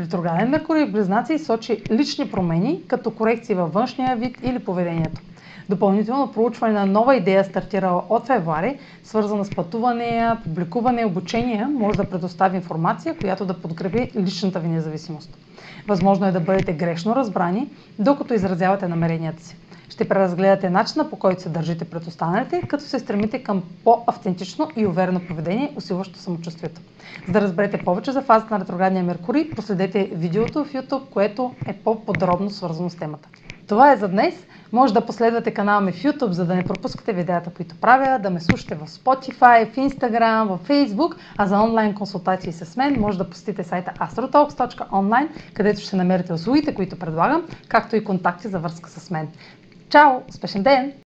Ретрограден Меркурий в Близнаци сочи лични промени, като корекции във външния вид или поведението. Допълнително проучване на нова идея, стартирала от февруари, свързана с пътуване, публикуване и обучение, може да предостави информация, която да подкрепи личната ви независимост. Възможно е да бъдете грешно разбрани, докато изразявате намеренията си. Ще преразгледате начина по който се държите пред останалите, като се стремите към по-автентично и уверено поведение, усилващо самочувствието. За да разберете повече за фазата на ретроградния Меркурий, проследете видеото в YouTube, което е по-подробно свързано с темата. Това е за днес. Може да последвате канала ми в YouTube, за да не пропускате видеята, които правя, да ме слушате в Spotify, в Instagram, в Facebook, а за онлайн консултации с мен може да посетите сайта astrotalks.online, където ще намерите услугите, които предлагам, както и контакти за връзка с мен. Ciao, sprechen den.